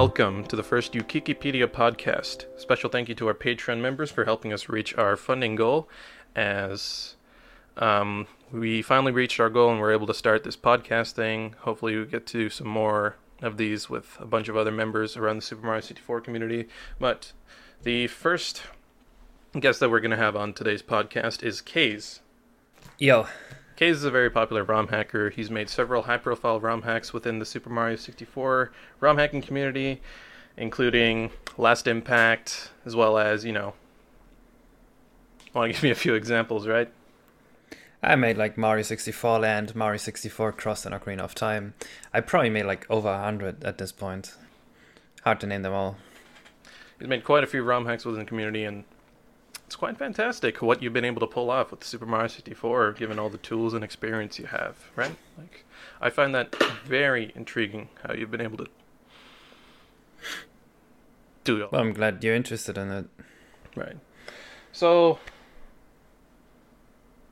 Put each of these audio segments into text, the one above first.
Welcome to the first Ukikipedia podcast. Special thank you to our Patreon members for helping us reach our funding goal. As um, we finally reached our goal and we're able to start this podcast thing, hopefully we get to do some more of these with a bunch of other members around the Super Mario 64 community. But the first guest that we're going to have on today's podcast is Kaze. Yo, Kaze is a very popular ROM hacker. He's made several high profile ROM hacks within the Super Mario 64 ROM hacking community, including Last Impact, as well as, you know. Want to give me a few examples, right? I made like Mario 64 Land, Mario 64 Cross, and Ocarina of Time. I probably made like over 100 at this point. Hard to name them all. He's made quite a few ROM hacks within the community, and it's quite fantastic what you've been able to pull off with Super Mario 64, given all the tools and experience you have, right? Like, I find that very intriguing how you've been able to do it. Well, I'm glad you're interested in it. Right. So,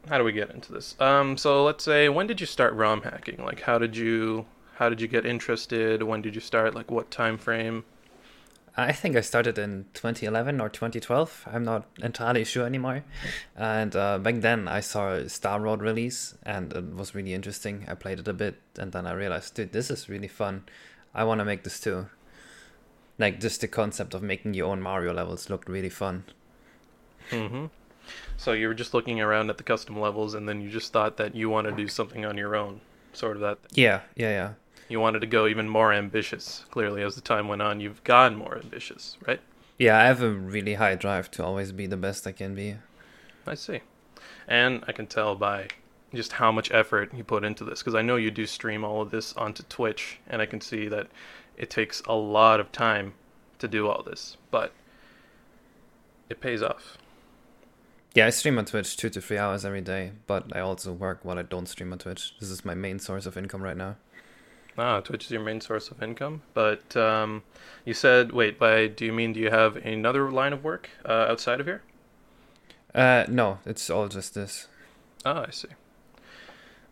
how do we get into this? Um, so let's say, when did you start ROM hacking? Like, how did you how did you get interested? When did you start? Like, what time frame? I think I started in 2011 or 2012. I'm not entirely sure anymore. And uh, back then, I saw Star Road release, and it was really interesting. I played it a bit, and then I realized, dude, this is really fun. I want to make this too. Like just the concept of making your own Mario levels looked really fun. Mm-hmm. So you were just looking around at the custom levels, and then you just thought that you want to do something on your own, sort of that. Yeah, yeah, yeah. You wanted to go even more ambitious. Clearly, as the time went on, you've gotten more ambitious, right? Yeah, I have a really high drive to always be the best I can be. I see. And I can tell by just how much effort you put into this, because I know you do stream all of this onto Twitch, and I can see that it takes a lot of time to do all this, but it pays off. Yeah, I stream on Twitch two to three hours every day, but I also work while I don't stream on Twitch. This is my main source of income right now. Ah, Twitch is your main source of income. But um, you said, wait, by do you mean do you have another line of work uh, outside of here? Uh, no, it's all just this. Ah, I see.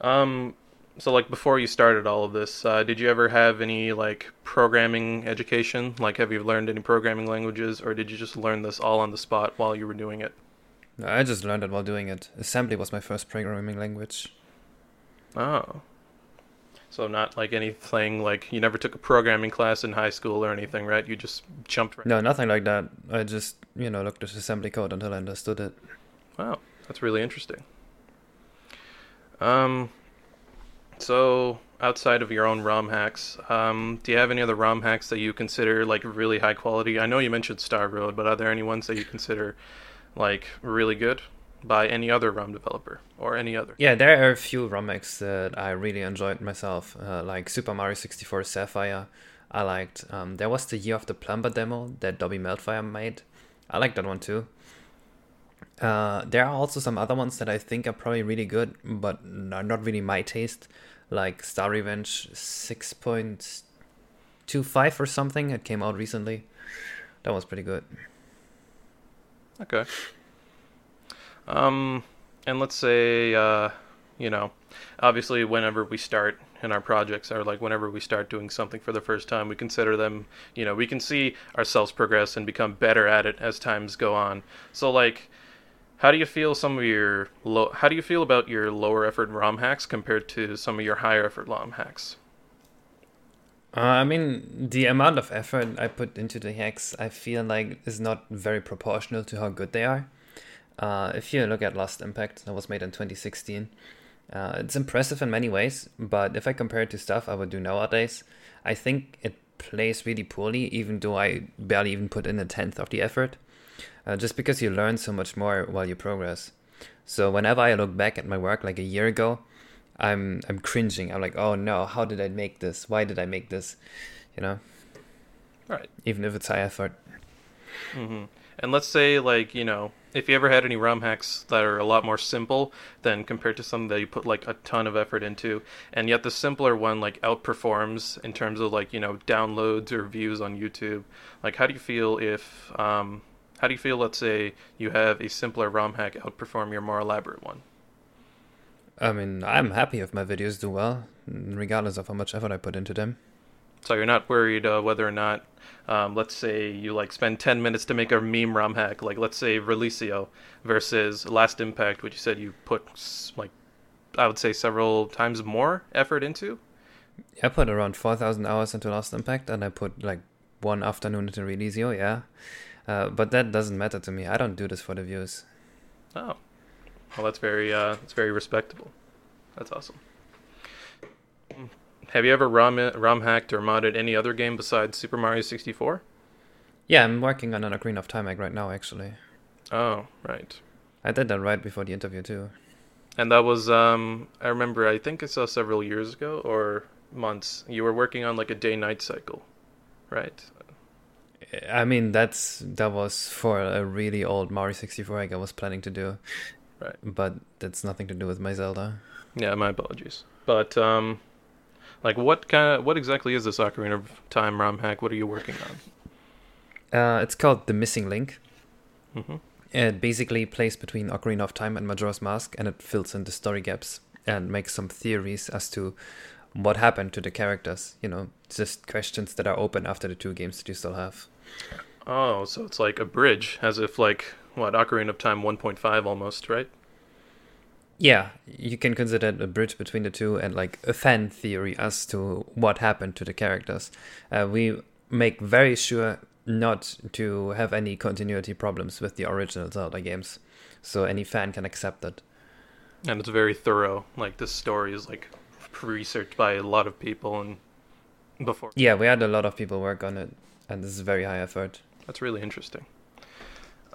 Um, so like before you started all of this, uh, did you ever have any like programming education? Like, have you learned any programming languages, or did you just learn this all on the spot while you were doing it? I just learned it while doing it. Assembly was my first programming language. Oh, so not like anything like you never took a programming class in high school or anything, right? You just jumped right. No, nothing like that. I just, you know, looked at assembly code until I understood it. Wow, that's really interesting. Um, so outside of your own ROM hacks, um, do you have any other ROM hacks that you consider like really high quality? I know you mentioned Star Road, but are there any ones that you consider like really good? By any other ROM developer or any other. Yeah, there are a few ROM hacks that I really enjoyed myself, uh, like Super Mario 64 Sapphire. I liked. Um, there was the Year of the Plumber demo that Dobby Meltfire made. I like that one too. Uh, there are also some other ones that I think are probably really good, but are not really my taste, like Star Revenge 6.25 or something. It came out recently. That was pretty good. Okay. Um, and let's say, uh, you know, obviously, whenever we start in our projects, or like whenever we start doing something for the first time, we consider them, you know, we can see ourselves progress and become better at it as times go on. So, like, how do you feel some of your low? How do you feel about your lower effort ROM hacks compared to some of your higher effort ROM hacks? Uh, I mean, the amount of effort I put into the hacks, I feel like is not very proportional to how good they are. Uh, if you look at Last Impact, that was made in 2016. Uh, it's impressive in many ways, but if I compare it to stuff I would do nowadays, I think it plays really poorly, even though I barely even put in a tenth of the effort. Uh, just because you learn so much more while you progress. So whenever I look back at my work like a year ago, I'm I'm cringing. I'm like, oh no, how did I make this? Why did I make this? You know. Right. Even if it's high effort. Mm-hmm. And let's say like you know if you ever had any ROM hacks that are a lot more simple than compared to some that you put like a ton of effort into, and yet the simpler one like outperforms in terms of like you know downloads or views on YouTube. Like, how do you feel if um, how do you feel? Let's say you have a simpler ROM hack outperform your more elaborate one. I mean, I'm happy if my videos do well, regardless of how much effort I put into them. So you're not worried uh, whether or not, um, let's say you like spend 10 minutes to make a meme ROM hack, like let's say Relisio versus Last Impact, which you said you put like I would say several times more effort into. I put around 4,000 hours into Last Impact, and I put like one afternoon into Relisio, yeah. Uh, but that doesn't matter to me. I don't do this for the views. Oh, well, that's very uh, that's very respectable. That's awesome. Have you ever ROM ROM hacked or modded any other game besides Super Mario 64? Yeah, I'm working on an Ocarina of Time hack right now, actually. Oh, right. I did that right before the interview too. And that was um I remember I think I saw several years ago or months. You were working on like a day night cycle, right? I mean that's that was for a really old Mario 64 hack I was planning to do. Right. But that's nothing to do with my Zelda. Yeah, my apologies. But um like what kind of what exactly is this Ocarina of Time ROM hack? What are you working on? Uh, it's called The Missing Link. Mm-hmm. It basically plays between Ocarina of Time and Majora's Mask, and it fills in the story gaps and makes some theories as to what happened to the characters. You know, just questions that are open after the two games that you still have. Oh, so it's like a bridge, as if like what Ocarina of Time 1.5 almost, right? Yeah, you can consider it a bridge between the two and like a fan theory as to what happened to the characters. Uh, we make very sure not to have any continuity problems with the original Zelda games, so any fan can accept it. And it's very thorough. Like this story is like researched by a lot of people and before. Yeah, we had a lot of people work on it, and this is very high effort. That's really interesting.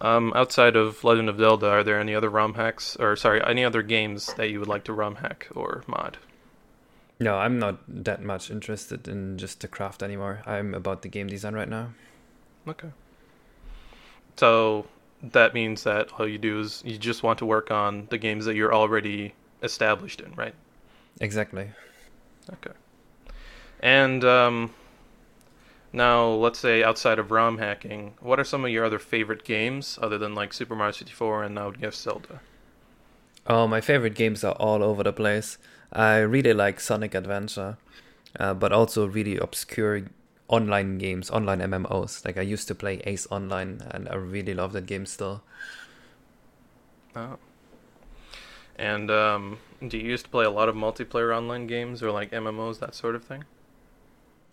Um, outside of Legend of Zelda, are there any other ROM hacks, or sorry, any other games that you would like to ROM hack or mod? No, I'm not that much interested in just the craft anymore. I'm about the game design right now. Okay. So that means that all you do is you just want to work on the games that you're already established in, right? Exactly. Okay. And um, now, let's say outside of ROM hacking, what are some of your other favorite games other than like Super Mario 64 and I would guess Zelda? Oh, my favorite games are all over the place. I really like Sonic Adventure, uh, but also really obscure online games, online MMOs. Like I used to play Ace Online, and I really love that game still. Oh. And um, do you used to play a lot of multiplayer online games or like MMOs, that sort of thing?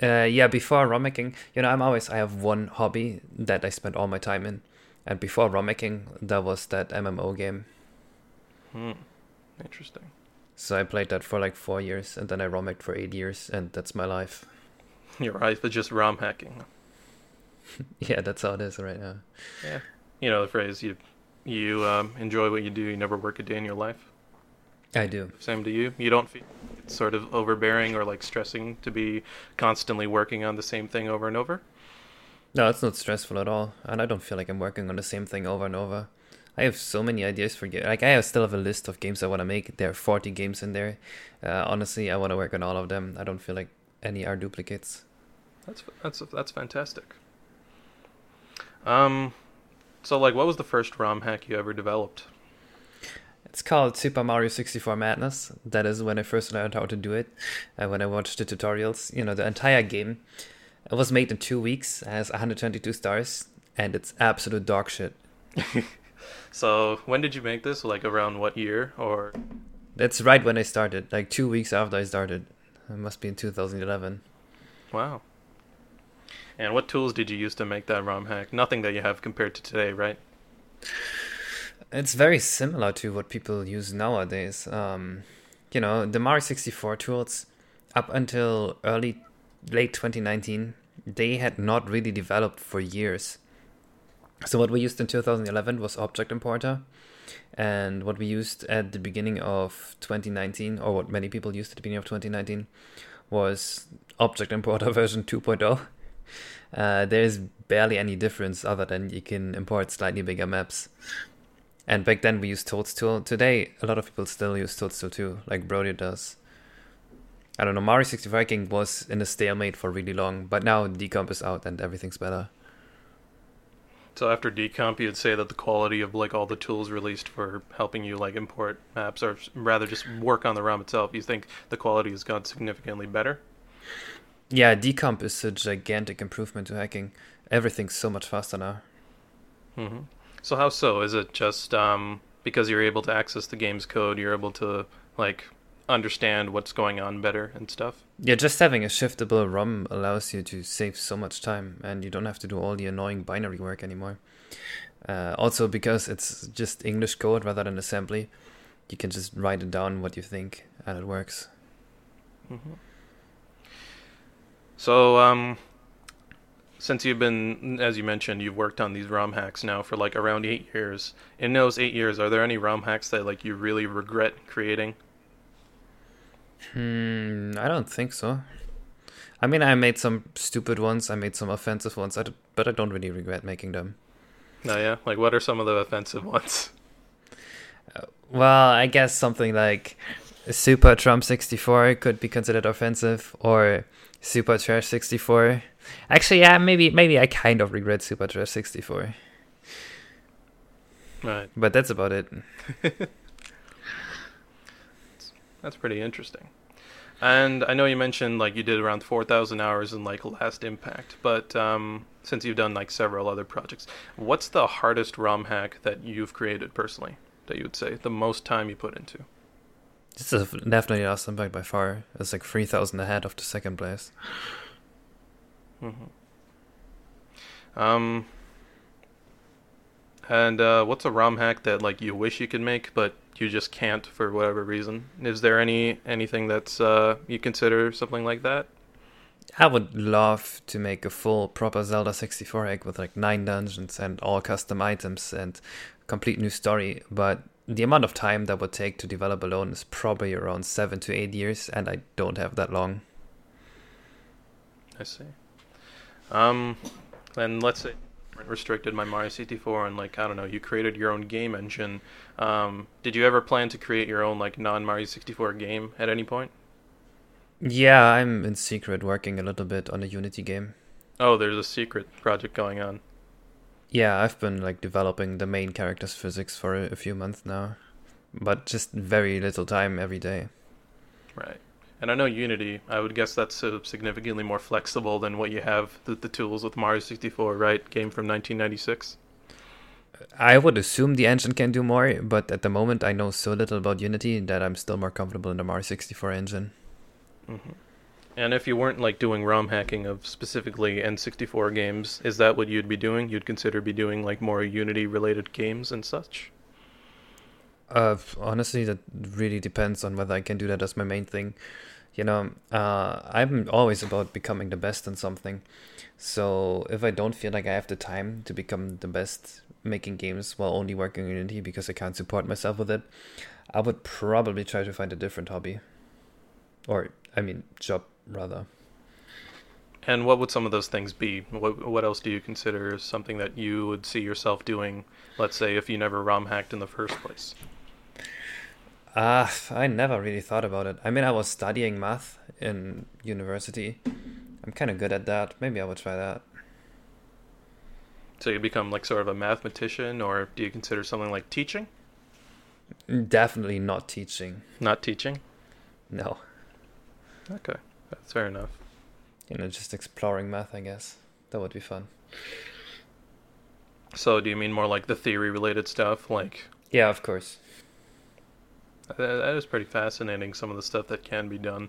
Uh, yeah, before ROMhacking, you know, I'm always I have one hobby that I spend all my time in, and before ROMhacking, that was that MMO game. Hmm. Interesting. So I played that for like four years, and then I ROMhacked for eight years, and that's my life. Your life is just ROM hacking. yeah, that's how it is right now. Yeah. You know the phrase you you um, enjoy what you do, you never work a day in your life. I do. Same to you. You don't feel it's sort of overbearing or like stressing to be constantly working on the same thing over and over. No, it's not stressful at all, and I don't feel like I'm working on the same thing over and over. I have so many ideas for games. Like I still have a list of games I want to make. There are 40 games in there. Uh, honestly, I want to work on all of them. I don't feel like any are duplicates. That's that's that's fantastic. Um, so like, what was the first ROM hack you ever developed? It's called Super Mario 64 Madness. That is when I first learned how to do it. Uh, when I watched the tutorials, you know, the entire game it was made in two weeks, has 122 stars, and it's absolute dog shit. so when did you make this? Like around what year? Or that's right when I started. Like two weeks after I started. It must be in 2011. Wow. And what tools did you use to make that ROM hack? Nothing that you have compared to today, right? It's very similar to what people use nowadays. Um, you know, the Mario 64 tools, up until early, late 2019, they had not really developed for years. So what we used in 2011 was Object Importer, and what we used at the beginning of 2019, or what many people used at the beginning of 2019, was Object Importer version 2.0. Uh, there's barely any difference other than you can import slightly bigger maps. And back then we used Toad's Tool. Today, a lot of people still use Toad's Tool too, like Brody does. I don't know, Mario 64 King was in a stalemate for really long, but now Decomp is out and everything's better. So after decomp, you'd say that the quality of like all the tools released for helping you like import maps, or rather just work on the ROM itself, you think the quality has gone significantly better? Yeah, decomp is a gigantic improvement to hacking. Everything's so much faster now. Mm hmm So how so? Is it just um, because you're able to access the game's code, you're able to like understand what's going on better and stuff? Yeah, just having a shiftable ROM allows you to save so much time, and you don't have to do all the annoying binary work anymore. Uh, also, because it's just English code rather than assembly, you can just write it down what you think, and it works. hmm So, um, since you've been, as you mentioned, you've worked on these ROM hacks now for like around eight years. In those eight years, are there any ROM hacks that like you really regret creating? Hmm, I don't think so. I mean, I made some stupid ones, I made some offensive ones, I d- but I don't really regret making them. No, yeah. Like, what are some of the offensive ones? Well, I guess something like Super Trump 64 could be considered offensive, or Super Trash 64. Actually, yeah, maybe maybe I kind of regret Super Trash 64, Right. but that's about it. That's pretty interesting. And I know you mentioned like you did around 4,000 hours in like Last Impact, but um, since you've done like several other projects, what's the hardest ROM hack that you've created personally that you would say the most time you put into? This is definitely Last Impact by far. It's like 3,000 ahead of the second place. Hmm Um, and uh, what's a ROM hack that like you wish you could make but you just can't for whatever reason? Is there any anything that's uh, you consider something like that? I would love to make a full proper Zelda 64 egg with like nine dungeons and all custom items and complete new story, but the amount of time that would take to develop alone is probably around seven to eight years, and I don't have that long. I see. Um, and let's say restricted my Mario 64 and like I don't know, you created your own game engine. Um, did you ever plan to create your own like non Mario 64 game at any point? Yeah, I'm in secret working a little bit on a Unity game. Oh, there's a secret project going on. Yeah, I've been like developing the main character's physics for a, a few months now, but just very little time every day. Right. And I know Unity, I would guess that's uh, significantly more flexible than what you have the, the tools with Mario 64, right? Game from 1996. I would assume the engine can do more, but at the moment I know so little about Unity that I'm still more comfortable in the Mario 64 engine. hmm And if you weren't like doing ROM hacking of specifically N64 games, is that what you'd be doing? You'd consider be doing like more Unity related games and such? Uh, honestly, that really depends on whether I can do that as my main thing. You know, uh, I'm always about becoming the best in something. So if I don't feel like I have the time to become the best making games while only working in Unity because I can't support myself with it, I would probably try to find a different hobby. Or, I mean, job, rather. And what would some of those things be? What what else do you consider something that you would see yourself doing? Let's say if you never ROM hacked in the first place. Ah, I never really thought about it. I mean, I was studying math in university. I'm kind of good at that. Maybe I would try that. So you become like sort of a mathematician, or do you consider something like teaching? Definitely not teaching. Not teaching. No. Okay, that's fair enough. You know, just exploring math, I guess. That would be fun. So do you mean more like the theory related stuff? Like Yeah, of course. That, is pretty fascinating. Some of the stuff that can be done.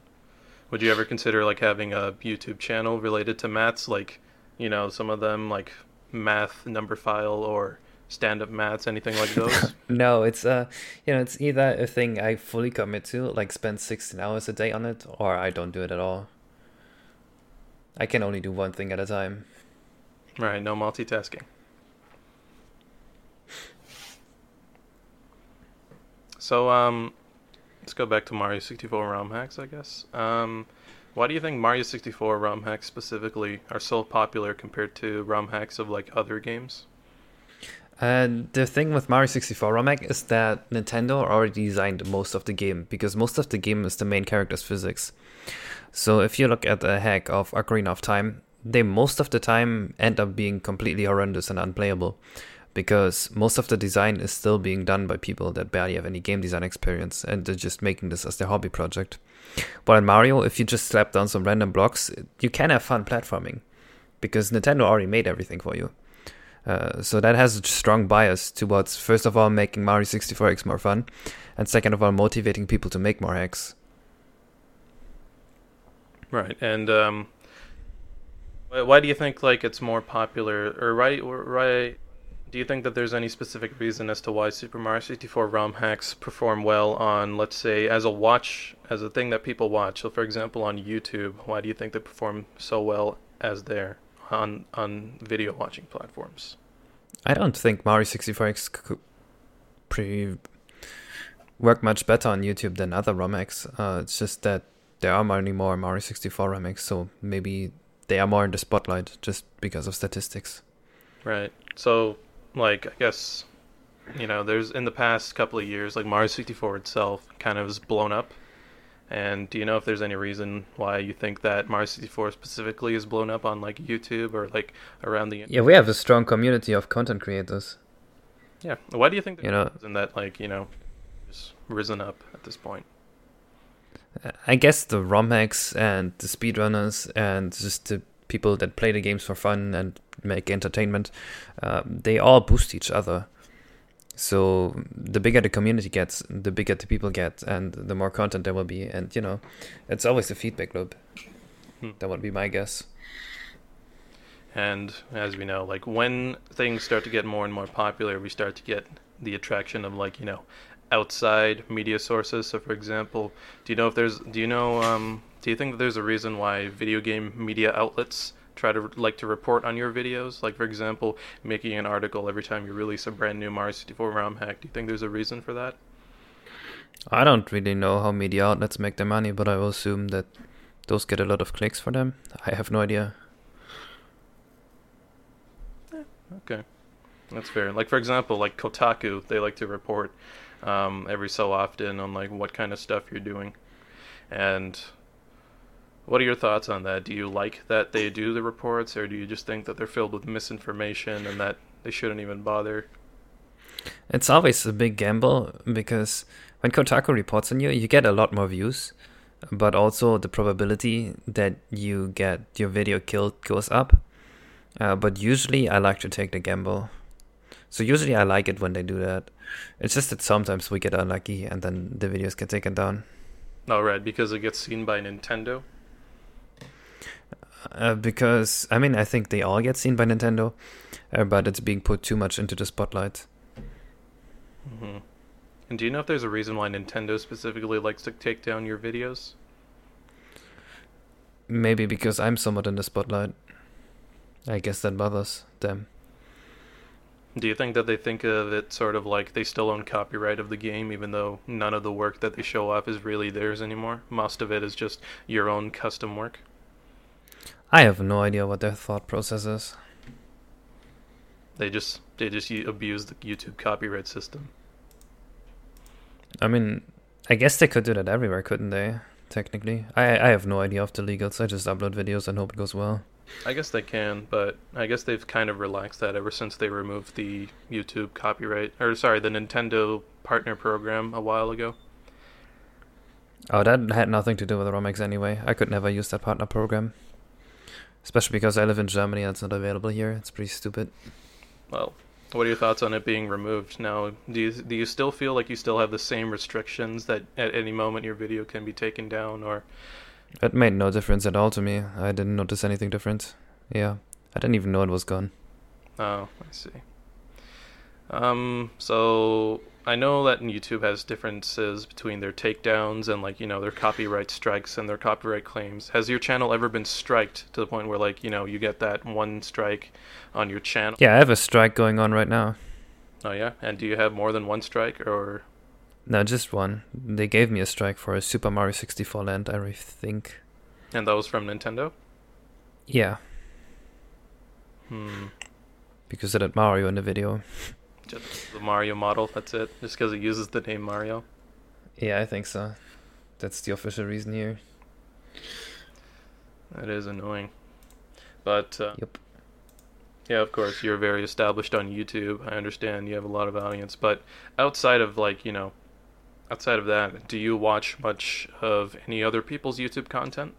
Would you ever consider like having a YouTube channel related to maths? Like, you know, some of them like math Numberphile or stand up maths, anything like those? No, it's uh, you know, it's either a thing I fully commit to, like spend 16 hours a day on it, or I don't do it at all. I can only do one thing at a time. right, no multitasking. So um, let's go back to Mario 64 ROM hacks, I guess. Um, why do you think Mario 64 ROM hacks specifically are so popular compared to ROM hacks of like other games? And the thing with Mario 64 ROM hack is that Nintendo already designed most of the game because most of the game is the main character's physics. So if you look at a hack of Ocarina of Time, they most of the time end up being completely horrendous and unplayable because most of the design is still being done by people that barely have any game design experience and they're just making this as their hobby project. But in Mario, if you just slap down some random blocks, you can have fun platforming because Nintendo already made everything for you. Uh, so that has a strong bias towards, first of all, making Mario 64 hacks more fun, and second of all, motivating people to make more hacks. Right, and um, why do you think like it's more popular, or right, right? Do you think that there's any specific reason as to why Super Mario 64 ROM hacks perform well on, let's say, as a watch, as a thing that people watch? So, for example, on YouTube, why do you think they perform so well as there on on video watching platforms? I don't think Mario 64 hacks could pre work much better on YouTube than other ROM hacks. Uh, it's just that there are many more Mario 64 ROM hacks, so maybe they are more in the spotlight just because of statistics. Right. So, like, I guess, you know, there's in the past couple of years, like Mario 64 itself kind of has blown up. And do you know if there's any reason why you think that Mario 64 specifically is blown up on like YouTube or like around the? Yeah, we have a strong community of content creators. Yeah. Why do you think you know in that like you know, just risen up at this point? I guess the ROM hacks and the speedrunners and just the people that play the games for fun and make entertainment, uh, they all boost each other. So the bigger the community gets, the bigger the people get, and the more content there will be. And you know, it's always a feedback loop. Hmm. That would be my guess. And as we know, like when things start to get more and more popular, we start to get the attraction of like you know outside media sources. So, for example, do you know if there's do you know um, do you think that there's a reason why video game media outlets try to like to report on your videos? Like, for example, making an article every time you release a brand new Mario 64 ROM hack. Do you think there's a reason for that? I don't really know how media outlets make their money, but I will assume that those get a lot of clicks for them. I have no idea. okay, that's fair. Like for example, like Kotaku, they like to report um, every so often on like what kind of stuff you're doing. And what are your thoughts on that? Do you like that they do the reports, or do you just think that they're filled with misinformation and that they shouldn't even bother? It's always a big gamble because when Kotaku reports on you, you get a lot more views, but also the probability that you get your video killed goes up. Uh, but usually, I like to take the gamble. So usually, I like it when they do that. It's just that sometimes we get unlucky and then the videos get taken down. Oh, right, because it gets seen by Nintendo? Uh, because, I mean, I think they all get seen by Nintendo, uh, but it's being put too much into the spotlight. Mm-hmm. And do you know if there's a reason why Nintendo specifically likes to take down your videos? Maybe because I'm somewhat in the spotlight. I guess that bothers them. Do you think that they think of it sort of like they still own copyright of the game, even though none of the work that they show off is really theirs anymore? Most of it is just your own custom work. I have no idea what their thought process is. They just they just abuse the YouTube copyright system. I mean, I guess they could do that everywhere, couldn't they? Technically, I I have no idea of the legals. I just upload videos and hope it goes well. I guess they can, but I guess they've kind of relaxed that ever since they removed the YouTube copyright, or sorry, the Nintendo partner program a while ago. Oh, that had nothing to do with ROM hacks anyway. I could never use that partner program. Especially because I live in Germany and it's not available here. It's pretty stupid. Well, what are your thoughts on it being removed now? Do you do you still feel like you still have the same restrictions that at any moment your video can be taken down or it made no difference at all to me. I didn't notice anything different. Yeah, I didn't even know it was gone. Oh, I see. Um, so I know that YouTube has differences between their takedowns and like you know their copyright strikes and their copyright claims. Has your channel ever been striked to the point where like you know you get that one strike on your channel? Yeah, I have a strike going on right now. Oh yeah, and do you have more than one strike or? No, just one. They gave me a strike for a Super Mario 64 Land, I think. And that was from Nintendo? Yeah. Hmm. Because it had Mario in the video. Just the Mario model, that's it? Just because it uses the name Mario? Yeah, I think so. That's the official reason here. That is annoying. But, uh, yep. Yeah, of course, you're very established on YouTube. I understand you have a lot of audience, but outside of like, you know, outside of that, do you watch much of any other people's YouTube content?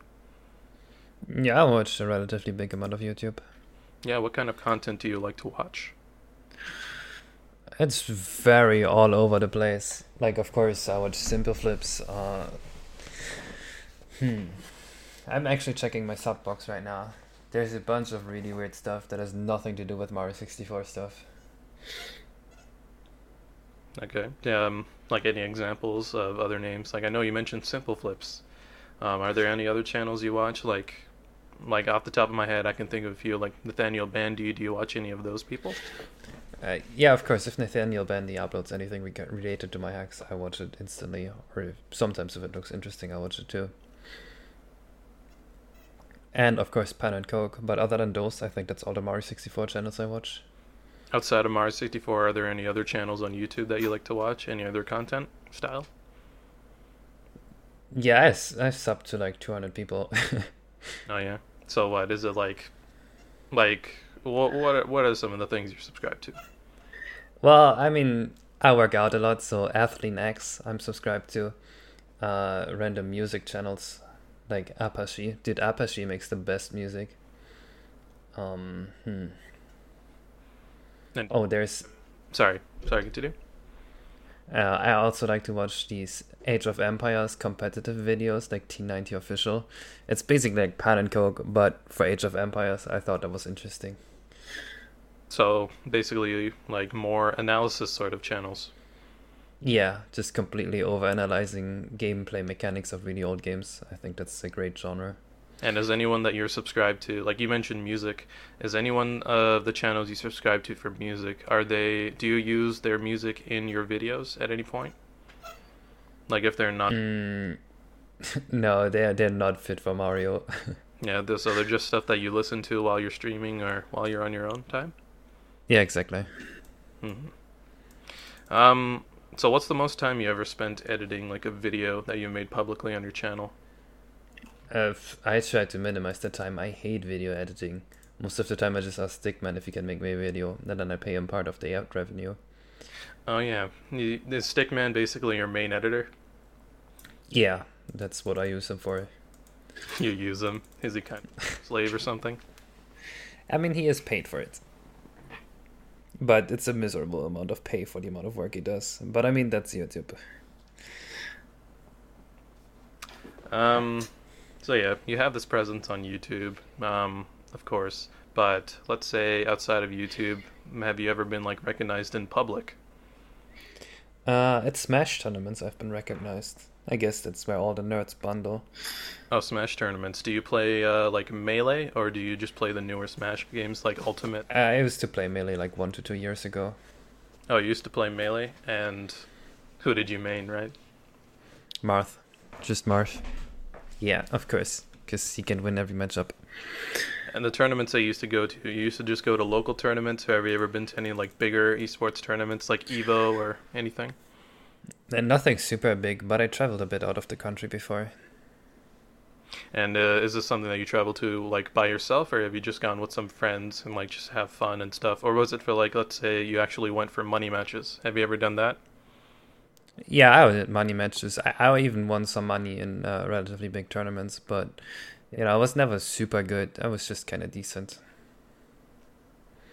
Yeah, I watch a relatively big amount of YouTube. Yeah, what kind of content do you like to watch? It's very all over the place. Like, of course, I watch Simple Flips. Uh, hmm. I'm actually checking my sub box right now. There's a bunch of really weird stuff that has nothing to do with Mario 64 stuff. Okay. Yeah, um, like any examples of other names? Like I know you mentioned Simple Flips. Um, are there any other channels you watch? Like, like off the top of my head, I can think of a few. Like Nathaniel Bandy. Do you watch any of those people? Uh, yeah, of course. If Nathaniel Bandy uploads anything related to my hacks, I watch it instantly. Or if, sometimes if it looks interesting, I watch it too. And of course, Pannenkoek. But other than those, I think that's all the Mario 64 channels I watch. Outside of Mario 64, are there any other channels on YouTube that you like to watch? Any other content style? Yeah, I, I subbed to like 200 people. oh yeah. So what is it like? Like what what are, what are some of the things you're subscribed to? Well, I mean, I work out a lot, so Athlean X I'm subscribed to. Uh, random music channels like Apache. Dude, Apache makes the best music. Um, hmm. And oh, there's. Sorry, sorry. Continue. Uh, I also like to watch these Age of Empires competitive videos, like T90 official. It's basically like Pannenkoek, but for Age of Empires, I thought that was interesting. So basically, like more analysis sort of channels. Yeah, just completely over analyzing gameplay mechanics of really old games. I think that's a great genre. And is anyone that you're subscribed to, like you mentioned music, is anyone of the channels you subscribe to for music, are they do you use their music in your videos at any point? Like if they're not mm, No, they're they're not fit for Mario. yeah, so they're just stuff that you listen to while you're streaming or while you're on your own time? Yeah, exactly. Mm-hmm. Um so what's the most time you ever spent editing like a video that you made publicly on your channel? Uh, I try to minimize the time. I hate video editing. Most of the time, I just ask Stickman if he can make me a video, and then I pay him part of the ad revenue. Oh yeah, is Stickman basically your main editor? Yeah, that's what I use him for. You use him? Is he kind of slave or something? I mean, he is paid for it. But it's a miserable amount of pay for the amount of work he does. But I mean, that's YouTube. Um, so yeah, you have this presence on YouTube, um, of course. But let's say outside of YouTube, have you ever been like recognized in public? Uh, at Smash tournaments, I've been recognized. I guess that's where all the nerds bundle. Oh, Smash tournaments. Do you play uh, like Melee, or do you just play the newer Smash games like Ultimate? I used to play Melee like one to two years ago. Oh, you used to play Melee, and who did you main, right? Marth. Just Marth. Yeah, of course, because he can win every matchup. And the tournaments I used to go to, you used to just go to local tournaments. Have you ever been to any like bigger esports tournaments like Evo or anything? And nothing super big, but I traveled a bit out of the country before. And uh, is this something that you travel to like by yourself, or have you just gone with some friends and like just have fun and stuff, or was it for like let's say you actually went for money matches? Have you ever done that? Yeah, I was at money matches. I, I even won some money in uh, relatively big tournaments, but you know, I was never super good. I was just kind of decent.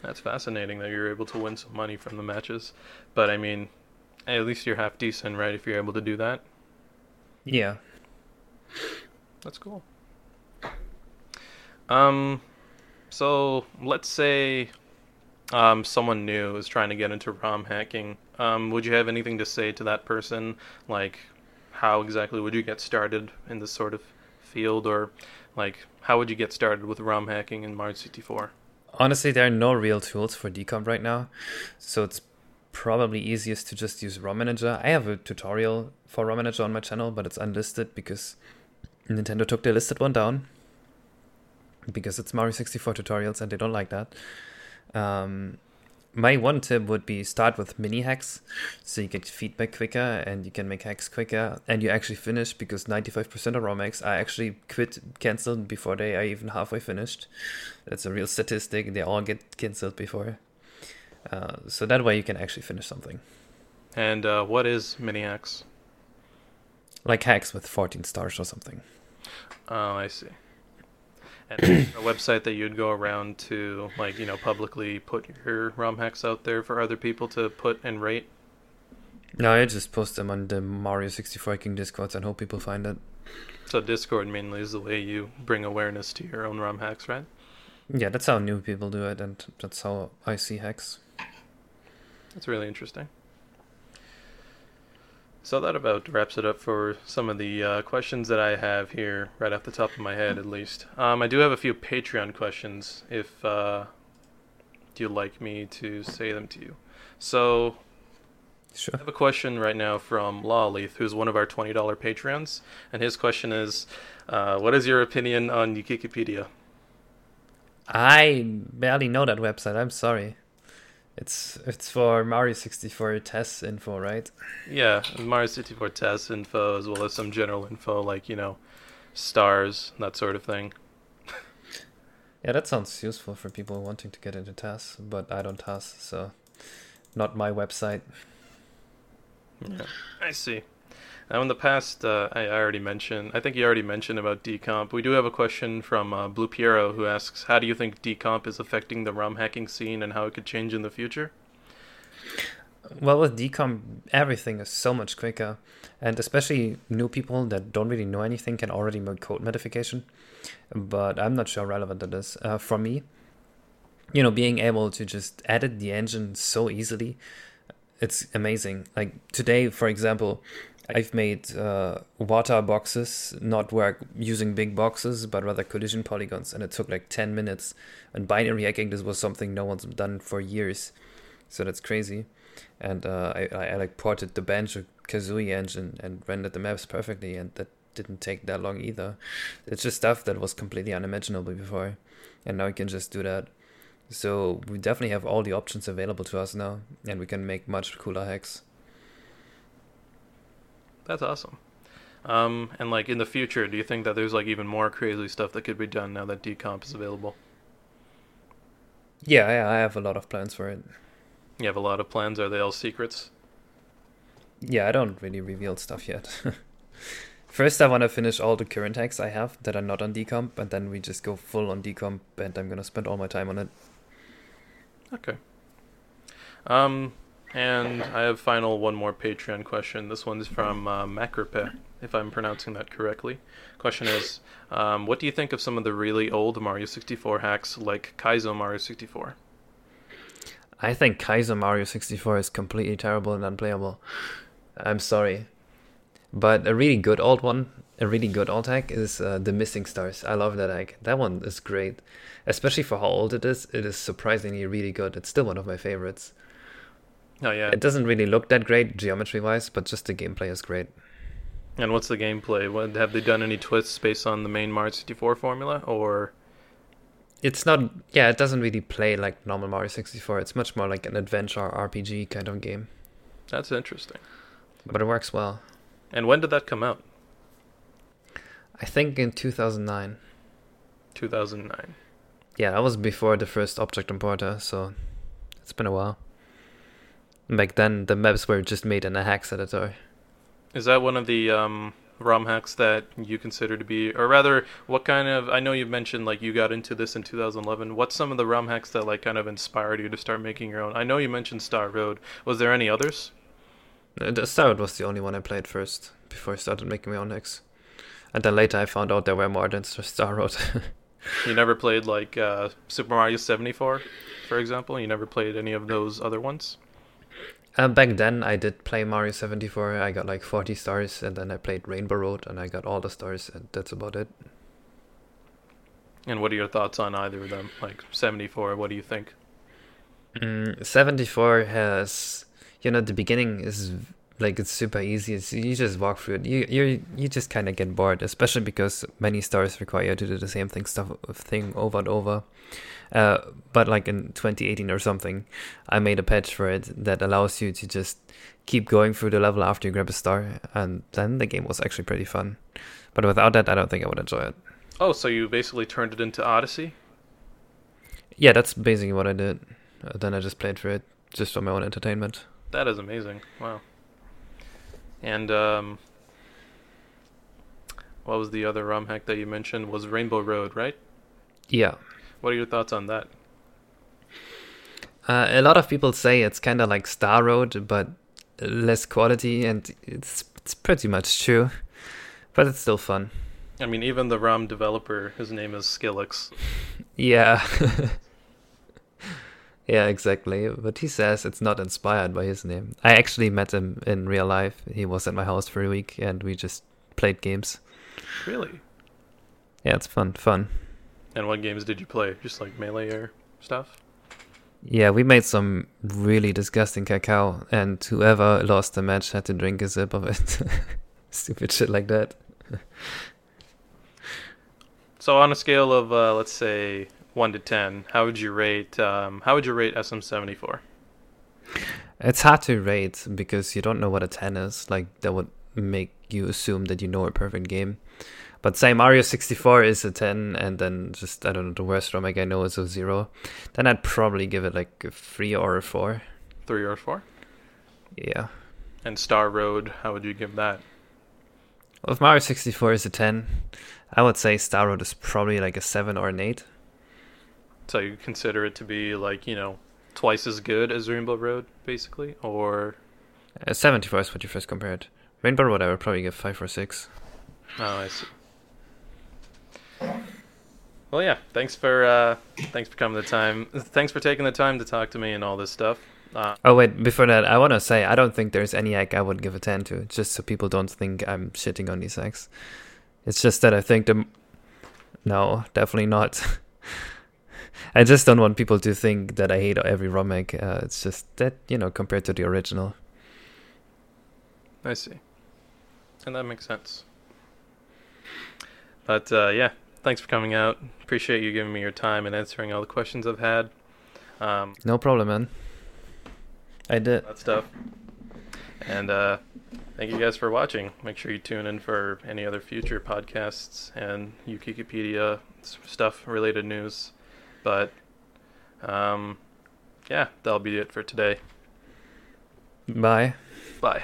That's fascinating that you're able to win some money from the matches. But I mean, at least you're half decent, right? If you're able to do that. Yeah. That's cool. Um, so let's say um, someone new is trying to get into ROM hacking. Um, would you have anything to say to that person? Like, how exactly would you get started in this sort of field, or like, how would you get started with ROM hacking in Mario 64? Honestly, there are no real tools for decomp right now, so it's probably easiest to just use ROM Manager. I have a tutorial for ROM Manager on my channel, but it's unlisted because Nintendo took the listed one down because it's Mario 64 tutorials and they don't like that. Um, my one tip would be start with mini hacks so you get feedback quicker and you can make hacks quicker and you actually finish because 95% of ROM hacks I actually quit cancelled before they are even halfway finished. That's a real statistic. They all get cancelled before. Uh, so that way you can actually finish something. And uh, what is mini hacks? Like hacks with 14 stars or something. Oh, I see. And a website that you'd go around to, like, you know, publicly put your ROM hacks out there for other people to put and rate? No, I just post them on the Mario 64 King Discords and hope people find it. So Discord mainly is the way you bring awareness to your own ROM hacks, right? Yeah, that's how new people do it, and that's how I see hacks. That's really interesting. So that about wraps it up for some of the uh, questions that I have here, right off the top of my head, at least. Um, I do have a few Patreon questions, if uh, you'd like me to say them to you. So Sure. I have a question right now from Lawleith, who's one of our twenty dollar patrons, and his question is, uh, "What is your opinion on Ukikipedia?" I barely know that website. I'm sorry. It's it's for Mario 64 TAS info, right? Yeah, Mario 64 TAS info as well as some general info like you know, stars that sort of thing. Yeah, that sounds useful for people wanting to get into TAS, but I don't TAS, so not my website. Yeah, I see. Now, in the past, uh, I already mentioned, I think you already mentioned about decomp. We do have a question from uh, Blue Piero who asks, How do you think decomp is affecting the ROM hacking scene and how it could change in the future? Well, with decomp, everything is so much quicker, and especially new people that don't really know anything can already make code modification. But I'm not sure relevant it is. Uh, for me, you know, being able to just edit the engine so easily, it's amazing. Like today, for example, I've made uh, water boxes not work using big boxes, but rather collision polygons, and it took like 10 minutes. And binary hacking, this was something no one's done for years, so that's crazy. And uh, I, I, I like ported the Banjo Kazooie engine and rendered the maps perfectly, and that didn't take that long either. It's just stuff that was completely unimaginable before, and now we can just do that. So we definitely have all the options available to us now, and we can make much cooler hacks. That's awesome. Um, and like in the future, do you think that there's like even more crazy stuff that could be done now that decomp is available? Yeah, I, I have a lot of plans for it. You have a lot of plans. Are they all secrets? Yeah, I don't really reveal stuff yet. First, I want to finish all the current hacks I have that are not on decomp, and then we just go full on decomp, and I'm gonna spend all my time on it. Okay. Um, and I have final one more Patreon question. This one's from uh, Macrope, if I'm pronouncing that correctly. Question is, um, what do you think of some of the really old Mario 64 hacks like Kaizo Mario 64? I think Kaizo Mario 64 is completely terrible and unplayable. I'm sorry. But a really good old one, a really good old hack is uh, the Missing Stars. I love that hack. That one is great. Especially for how old it is, it is surprisingly really good. It's still one of my favorites. Oh yeah. It doesn't really look that great geometry wise, but just the gameplay is great. And what's the gameplay? What have they done any twists based on the main Mario 64 formula or It's not yeah, it doesn't really play like normal Mario 64. It's much more like an adventure RPG kind of game. That's interesting. But it works well. And when did that come out? I think in 2009. 2009. Yeah, that was before the first object importer, so it's been a while. Back then, the maps were just made in a hex editor. Is that one of the um, ROM hacks that you consider to be, or rather, what kind of? I know you mentioned like you got into this in 2011. What's some of the ROM hacks that like kind of inspired you to start making your own? I know you mentioned Star Road. Was there any others? Uh, The Star Road was the only one I played first before I started making my own hacks. And then later I found out there were more than Star Road. You never played like uh, Super Mario 74, for example. You never played any of those other ones. Uh, back then I did play Mario 74. I got like 40 stars, and then I played Rainbow Road, and I got all the stars, and that's about it. And what are your thoughts on either of them? Like 74, what do you think? Mm, 74 has, you know, the beginning is like it's super easy. It's, you just walk through it. You you you just kind of get bored, especially because many stars require you to do the same thing stuff thing over and over. Uh, but like in 2018 or something, I made a patch for it that allows you to just keep going through the level after you grab a star, and then the game was actually pretty fun. But without that, I don't think I would enjoy it. Oh, so you basically turned it into Odyssey? Yeah, that's basically what I did. Uh, then I just played through it just for my own entertainment. That is amazing. Wow. And um, what was the other ROM hack that you mentioned? Was Rainbow Road, right? Yeah. What are your thoughts on that? Uh, a lot of people say it's kind of like Star Road, but less quality, and it's it's pretty much true. But it's still fun. I mean, even the ROM developer, his name is Skrillex. Yeah. yeah, exactly. But he says it's not inspired by his name. I actually met him in real life. He was at my house for a week, and we just played games. Really? Yeah, it's fun. Fun. And what games did you play? Just like melee or stuff? Yeah, we made some really disgusting cacao, and whoever lost the match had to drink a sip of it. Stupid shit like that. so on a scale of uh, let's say one to ten, how would you rate? Um, how would you rate SM74? It's hard to rate because you don't know what a ten is. Like that would make you assume that you know a perfect game. But say Mario 64 is a 10, and then just, I don't know, the worst ROM I know is a 0, then I'd probably give it like a 3 or a 4. 3 or 4? Yeah. And Star Road, how would you give that? Well, if Mario 64 is a 10, I would say Star Road is probably like a 7 or an 8. So you consider it to be like, you know, twice as good as Rainbow Road, basically? Or. Uh, 74 is what you first compared. Rainbow Road, I would probably give 5 or 6. Oh, I see. Well, yeah. Thanks for uh, thanks for coming the time. Thanks for taking the time to talk to me and all this stuff. Uh, oh wait, before that, I want to say I don't think there's any hack I would give a ten to, just so people don't think I'm shitting on these hacks. It's just that I think the no, definitely not. I just don't want people to think that I hate every hack. Uh, it's just that you know compared to the original. I see, and that makes sense. But uh, yeah, thanks for coming out. Appreciate you giving me your time and answering all the questions I've had. Um, no problem, man. I did that stuff. And uh, thank you guys for watching. Make sure you tune in for any other future podcasts and Ukikipedia stuff related news. But um, yeah, that'll be it for today. Bye. Bye.